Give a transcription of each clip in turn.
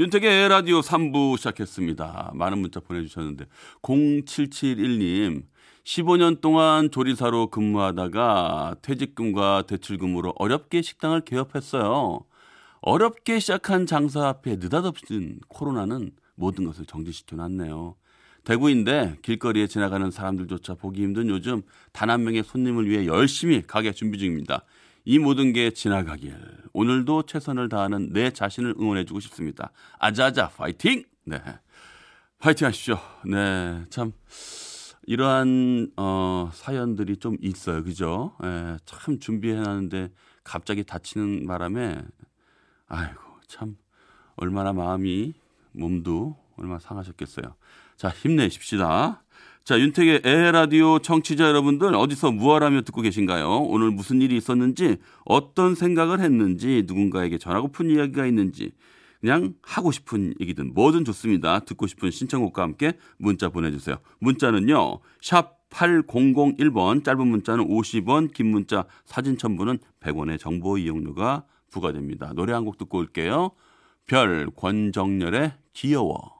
윤택의 라디오 3부 시작했습니다. 많은 문자 보내주셨는데 0771님 15년 동안 조리사로 근무하다가 퇴직금과 대출금으로 어렵게 식당을 개업했어요. 어렵게 시작한 장사 앞에 느닷없이 코로나는 모든 것을 정지시켜 놨네요. 대구인데 길거리에 지나가는 사람들조차 보기 힘든 요즘 단 한 명의 손님을 위해 열심히 가게 준비 중입니다. 이 모든 게 지나가길 오늘도 최선을 다하는 내 자신을 응원해주고 싶습니다. 아자아자 파이팅! 네, 파이팅 하십시오. 네, 참 이러한 어, 사연들이 좀 있어요, 그죠? 예, 참 준비해놨는데 갑자기 다치는 바람에 아이고 참 얼마나 마음이 몸도 얼마나 상하셨겠어요. 자 힘내십시다. 자 윤택의 에라디오 청취자 여러분들 어디서 무엇하며 듣고 계신가요? 오늘 무슨 일이 있었는지 어떤 생각을 했는지 누군가에게 전하고픈 이야기가 있는지 그냥 하고 싶은 얘기든 뭐든 좋습니다. 듣고 싶은 신청곡과 함께 문자 보내주세요. 문자는요. 샵 8001번 짧은 문자는 50원 긴 문자 사진 첨부는 100원의 정보 이용료가 부과됩니다. 노래 한 곡 듣고 올게요. 별 권정열의 귀여워.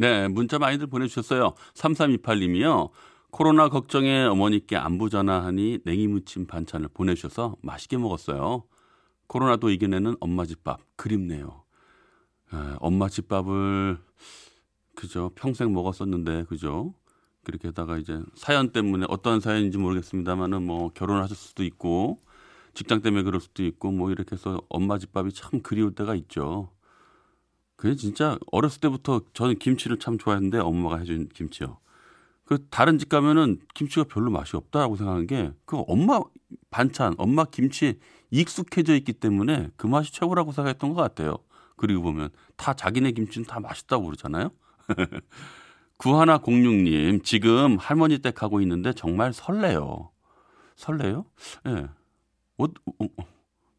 네, 문자 많이들 보내주셨어요. 3328님이요. 코로나 걱정에 어머니께 안부 전화하니 냉이 무침 반찬을 보내주셔서 맛있게 먹었어요. 코로나도 이겨내는 엄마 집밥 그립네요. 에, 엄마 집밥을 그죠 평생 먹었었는데 그죠 그렇게다가 이제 사연 때문에 어떤 사연인지 모르겠습니다만은 뭐 결혼하실 수도 있고 직장 때문에 그럴 수도 있고 뭐 이렇게 해서 엄마 집밥이 참 그리울 때가 있죠. 그게 진짜 어렸을 때부터 저는 김치를 참 좋아했는데 엄마가 해준 김치요. 그 다른 집 가면은 김치가 별로 맛이 없다라고 생각하는 게 그 엄마 반찬, 엄마 김치에 익숙해져 있기 때문에 그 맛이 최고라고 생각했던 것 같아요. 그리고 보면 다 자기네 김치는 다 맛있다고 그러잖아요. 구하나 공육님 지금 할머니 댁 가고 있는데 정말 설레요. 설레요? 예. 네.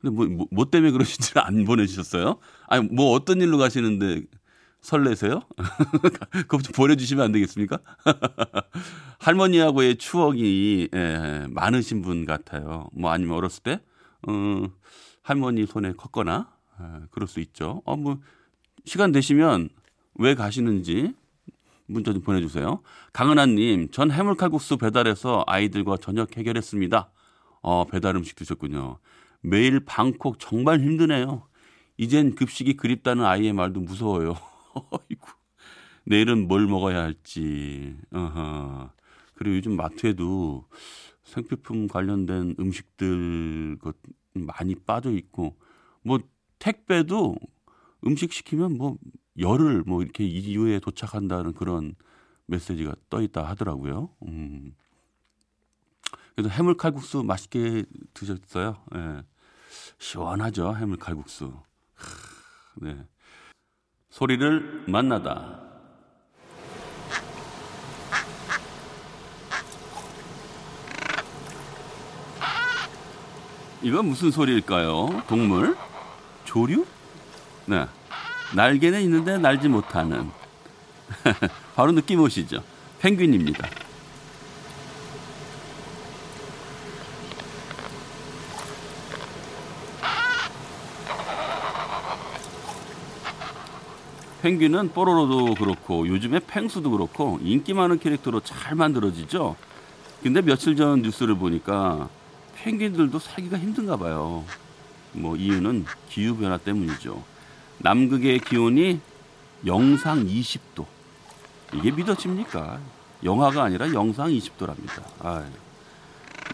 근데 뭐, 뭐, 뭐 때문에 그러신지 안 보내주셨어요? 아니, 뭐 어떤 일로 가시는데 설레세요? 그거 좀 보내주시면 안 되겠습니까? 할머니하고의 추억이 예, 많으신 분 같아요. 뭐 아니면 어렸을 때, 어, 할머니 손에 컸거나, 예, 그럴 수 있죠. 어, 뭐, 시간 되시면 왜 가시는지 문자 좀 보내주세요. 강은하님, 전 해물칼국수 배달해서 아이들과 저녁 해결했습니다. 어, 배달 음식 드셨군요. 매일 방콕 정말 힘드네요. 이젠 급식이 그립다는 아이의 말도 무서워요. 어이구. 내일은 뭘 먹어야 할지. 어허. 그리고 요즘 마트에도 생필품 관련된 음식들 것 많이 빠져 있고 뭐 택배도 음식 시키면 뭐 열흘 뭐 이렇게 이후에 도착한다는 그런 메시지가 떠 있다 하더라고요. 음. 그래서 해물 칼국수 맛있게 드셨어요. 예. 시원하죠 해물 칼국수. 네. 소리를 만나다. 이건 무슨 소리일까요? 동물? 조류? 네. 날개는 있는데 날지 못하는. 바로 느낌 오시죠? 펭귄입니다. 펭귄은 뽀로로도 그렇고 요즘에 펭수도 그렇고 인기 많은 캐릭터로 잘 만들어지죠. 근데 며칠 전 뉴스를 보니까 펭귄들도 살기가 힘든가 봐요. 뭐 이유는 기후 변화 때문이죠. 남극의 기온이 영상 20도. 이게 믿어집니까? 영하가 아니라 영상 20도랍니다. 아유.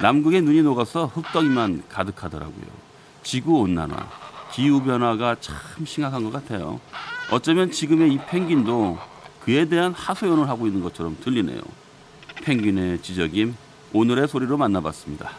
남극의 눈이 녹아서 흙덩이만 가득하더라고요. 지구 온난화. 기후 변화가 참 심각한 것 같아요. 어쩌면 지금의 이 펭귄도 그에 대한 하소연을 하고 있는 것처럼 들리네요. 펭귄의 지적임 오늘의 소리로 만나봤습니다.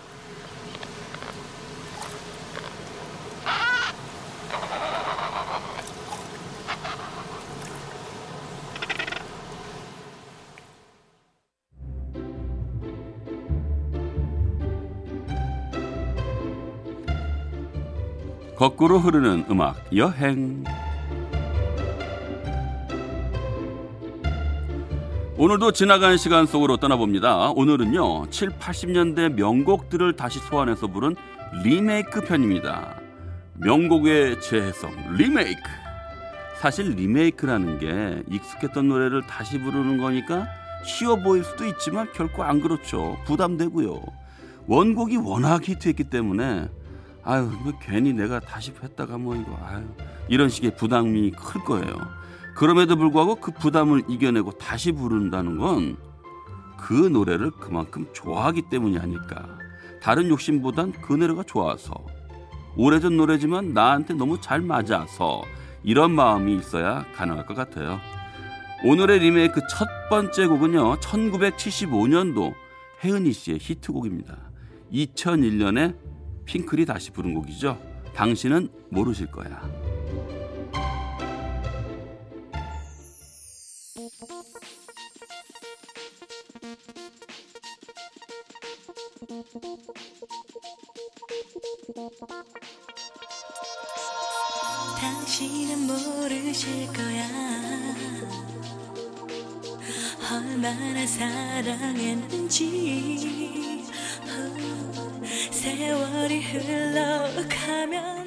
거꾸로 흐르는 음악 여행 오늘도 지나간 시간 속으로 떠나봅니다. 오늘은요 7, 80년대 명곡들을 다시 소환해서 부른 리메이크 편입니다. 명곡의 재해석 리메이크 사실 리메이크라는 게 익숙했던 노래를 다시 부르는 거니까 쉬워 보일 수도 있지만 결코 안 그렇죠. 부담되고요. 원곡이 워낙 히트했기 때문에 아유 뭐 괜히 내가 다시 했다가 뭐 이거 아유 이런 식의 부담이 클 거예요. 그럼에도 불구하고 그 부담을 이겨내고 다시 부른다는 건 그 노래를 그만큼 좋아하기 때문이 아닐까. 다른 욕심보단 그 노래가 좋아서 오래전 노래지만 나한테 너무 잘 맞아서 이런 마음이 있어야 가능할 것 같아요. 오늘의 리메이크 첫 번째 곡은요. 1975년도 혜은이 씨의 히트곡입니다. 2001년에 핑클이 다시 부른 곡이죠. 당신은 모르실 거야. 당신은 모르실 거야. 얼마나 사랑했는지. 후, 세월이 흘러가면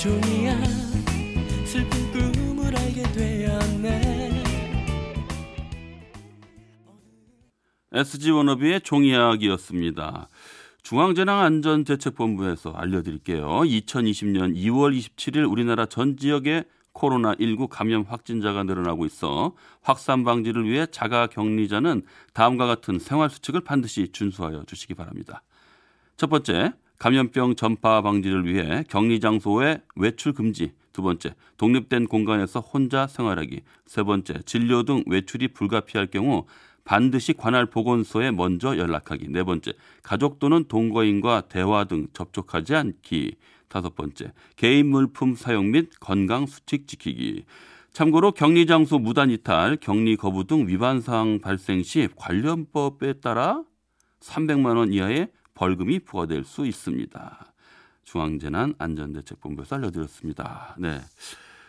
종이야 슬픈 꿈을 알게 되었네 SG 워너비의 종이학이었습니다. 중앙재난안전대책본부에서 알려드릴게요. 2020년 2월 27일 우리나라 전 지역에 코로나19 감염 확진자가 늘어나고 있어 확산 방지를 위해 자가 격리자는 다음과 같은 생활 수칙을 반드시 준수하여 주시기 바랍니다. 첫 번째, 감염병 전파 방지를 위해 격리 장소의 외출 금지. 두 번째, 독립된 공간에서 혼자 생활하기. 세 번째, 진료 등 외출이 불가피할 경우 반드시 관할 보건소에 먼저 연락하기. 네 번째, 가족 또는 동거인과 대화 등 접촉하지 않기. 다섯 번째, 개인 물품 사용 및 건강 수칙 지키기. 참고로 격리 장소 무단 이탈, 격리 거부 등 위반 사항 발생 시 관련법에 따라 300만 원 이하의 벌금이 부과될 수 있습니다. 중앙재난 안전대책본부에서 알려드렸습니다. 네.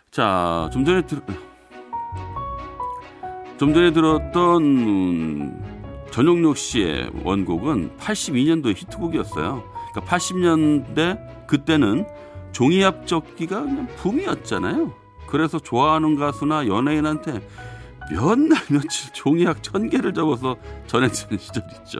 자, 좀 전에 들, 좀 전에 들었던 음, 전용록 씨의 원곡은 82년도의 히트곡이었어요. 그러니까 80년대 그때는 종이압 접기가 그냥 붐이었잖아요. 그래서 좋아하는 가수나 연예인한테 몇 날 며칠 종이약 천 개를 접어서 전해주는 시절 있죠.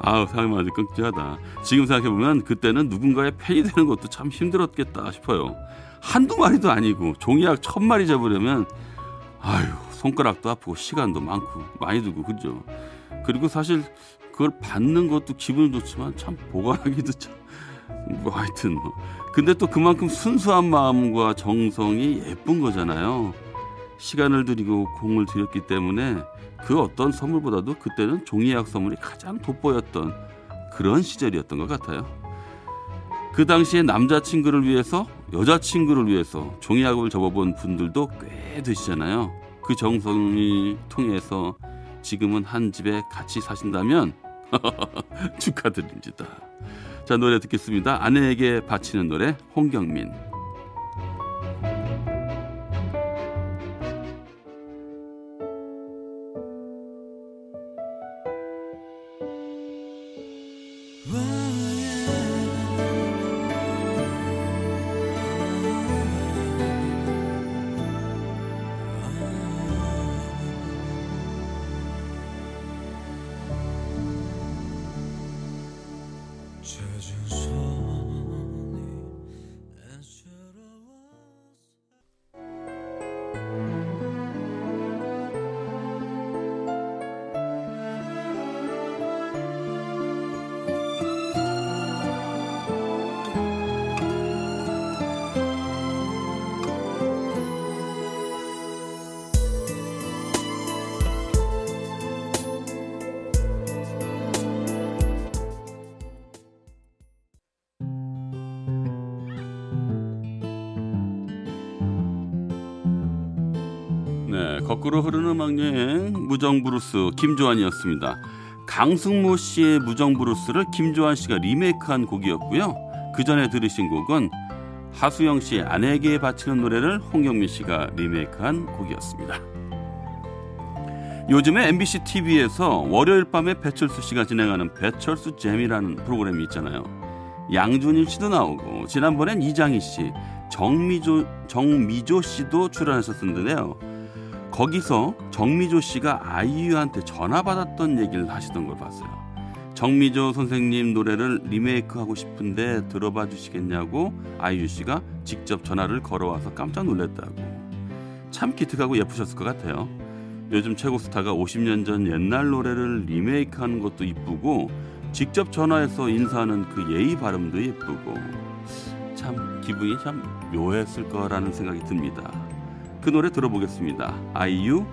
아우 생각만 해도 끔찍하다. 지금 생각해보면 그때는 누군가의 팬이 되는 것도 참 힘들었겠다 싶어요. 한두 마리도 아니고 종이약 천 마리 잡으려면 아유 손가락도 아프고 시간도 많고 많이 들고 그죠. 그리고 사실 그걸 받는 것도 기분 좋지만 참 보관하기도 참 뭐 하여튼 뭐. 근데 또 그만큼 순수한 마음과 정성이 예쁜 거잖아요. 시간을 들이고 공을 들였기 때문에 그 어떤 선물보다도 그때는 종이약 선물이 가장 돋보였던 그런 시절이었던 것 같아요. 그 당시에 남자친구를 위해서 여자친구를 위해서 종이약을 접어본 분들도 꽤 되시잖아요. 그 정성이 통해서 지금은 한 집에 같이 사신다면 축하드립니다. 자 노래 듣겠습니다. 아내에게 바치는 노래 홍경민. 거꾸로 흐르는 음악 여행 무정 브루스 김조한이었습니다. 강승모 씨의 무정 브루스를 김조한 씨가 리메이크한 곡이었고요. 그 전에 들으신 곡은 하수영 씨의 아내에게 바치는 노래를 홍경민 씨가 리메이크한 곡이었습니다. 요즘에 MBC TV에서 월요일 밤에 배철수 씨가 진행하는 배철수 잼이라는 프로그램이 있잖아요. 양준일 씨도 나오고 지난번엔 이장희 씨, 정미조 정미조 씨도 출연하셨었는데요. 거기서 정미조 씨가 아이유한테 전화 받았던 얘기를 하시던 걸 봤어요. 정미조 선생님 노래를 리메이크하고 싶은데 들어봐 주시겠냐고 아이유 씨가 직접 전화를 걸어와서 깜짝 놀랐다고. 참 기특하고 예쁘셨을 것 같아요. 요즘 최고 스타가 50년 전 옛날 노래를 리메이크하는 것도 이쁘고 직접 전화해서 인사하는 그 예의 발음도 예쁘고 참 기분이 참 묘했을 거라는 생각이 듭니다. 그 노래 들어보겠습니다. 아이유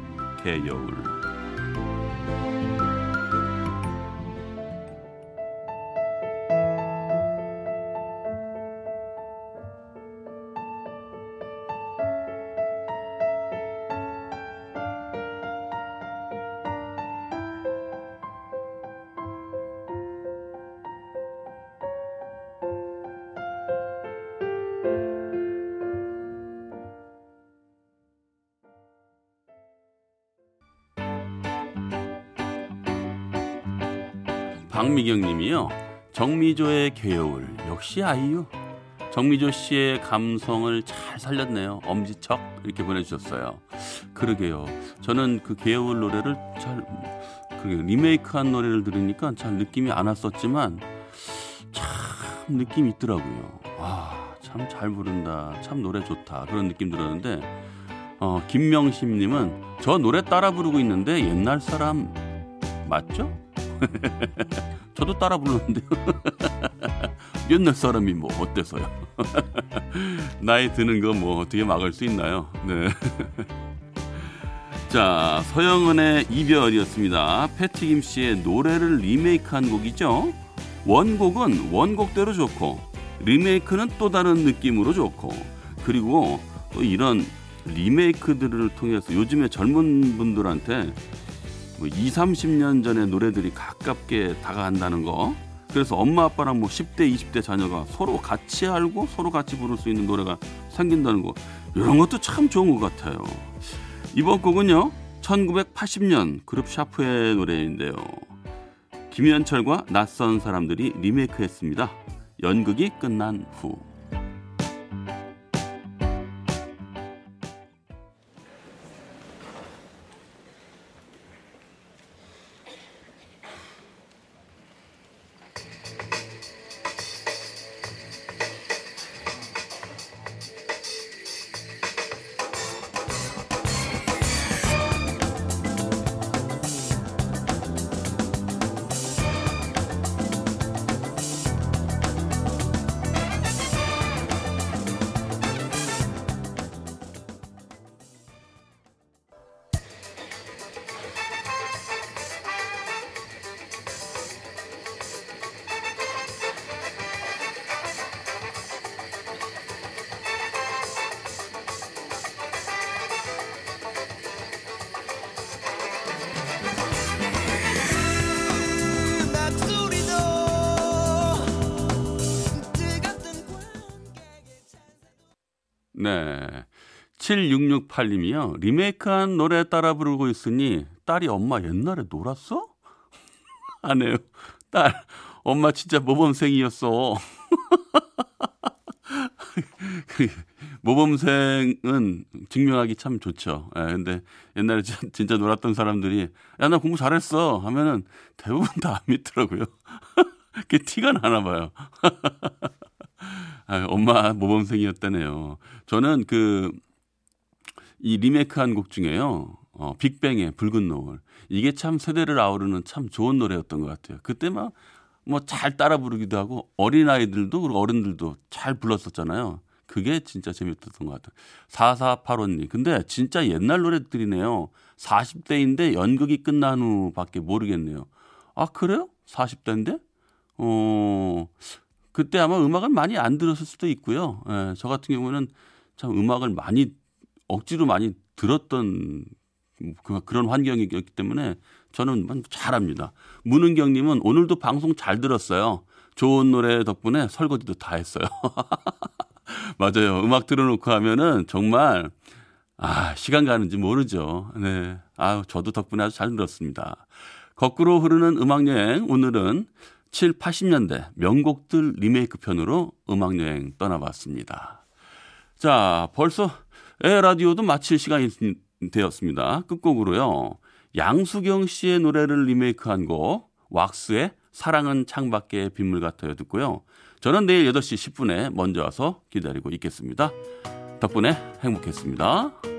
개여울. 박미경 님이요. 정미조의 개여울 역시 아이유. 정미조 씨의 감성을 잘 살렸네요. 엄지척 이렇게 보내주셨어요. 그러게요. 저는 그 개여울 노래를 잘 그러게 리메이크한 노래를 들으니까 잘 느낌이 안 왔었지만 참 느낌 있더라고요. 와, 참잘 부른다. 참 노래 좋다. 그런 느낌 들었는데 어, 김명심님은 저 노래 따라 부르고 있는데 옛날 사람 맞죠? 저도 따라 불렀는데요. 옛날 사람이 뭐 어때서요? 나이 드는 거 뭐 어떻게 막을 수 있나요? 네. 자, 서영은의 이별이었습니다. 패티김 씨의 노래를 리메이크한 곡이죠. 원곡은 원곡대로 좋고 리메이크는 또 다른 느낌으로 좋고 그리고 또 이런 리메이크들을 통해서 요즘에 젊은 분들한테 뭐 2, 30년 전의 노래들이 가깝게 다가간다는 거. 그래서 엄마 아빠랑 뭐 10대, 20대 자녀가 서로 같이 알고 서로 같이 부를 수 있는 노래가 생긴다는 거. 이런 것도 참 좋은 것 같아요. 이번 곡은요. 1980년 그룹 샤프의 노래인데요. 김현철과 낯선 사람들이 리메이크했습니다. 연극이 끝난 후. 7668님이요. 리메이크한 노래 따라 부르고 있으니 딸이 엄마 옛날에 놀았어? 아네요. 딸, 엄마 진짜 모범생이었어. 그 모범생은 증명하기 참 좋죠. 예, 근데 옛날에 진- 진짜 놀았던 사람들이 야, 나 공부 잘했어 하면은 대부분 다 안 믿더라고요. 그게 티가 나나 봐요. 아, 엄마 모범생이었다네요. 저는 그 이 리메이크한 곡 중에요. 어, 빅뱅의 붉은 노을. 이게 참 세대를 아우르는 참 좋은 노래였던 것 같아요. 그때 막 뭐 잘 따라 부르기도 하고 어린 아이들도 그리고 어른들도 잘 불렀었잖아요. 그게 진짜 재밌었던 것 같아요. 4485님. 근데 진짜 옛날 노래들이네요. 40대인데 연극이 끝난 후밖에 모르겠네요. 아, 그래요? 40대인데? 어, 그때 아마 음악을 많이 안 들었을 수도 있고요. 예, 저 같은 경우는 참 음악을 많이 억지로 많이 들었던 그- 그런 환경이었기 때문에 저는 뭐 잘합니다. 문은경님은 오늘도 방송 잘 들었어요. 좋은 노래 덕분에 설거지도 다 했어요. 맞아요. 음악 틀어놓고 하면은 정말 아 시간 가는지 모르죠. 네. 아 저도 덕분에 아주 잘 들었습니다. 거꾸로 흐르는 음악 여행 오늘은 7, 80년대 명곡들 리메이크 편으로 음악 여행 떠나봤습니다. 자, 벌써 에 라디오도 마칠 시간이 되었습니다. 끝곡으로요. 양수경 씨의 노래를 리메이크한 곡 왁스의 사랑은 창밖의 빗물 같아요 듣고요. 저는 내일 8시 10분에 먼저 와서 기다리고 있겠습니다. 덕분에 행복했습니다.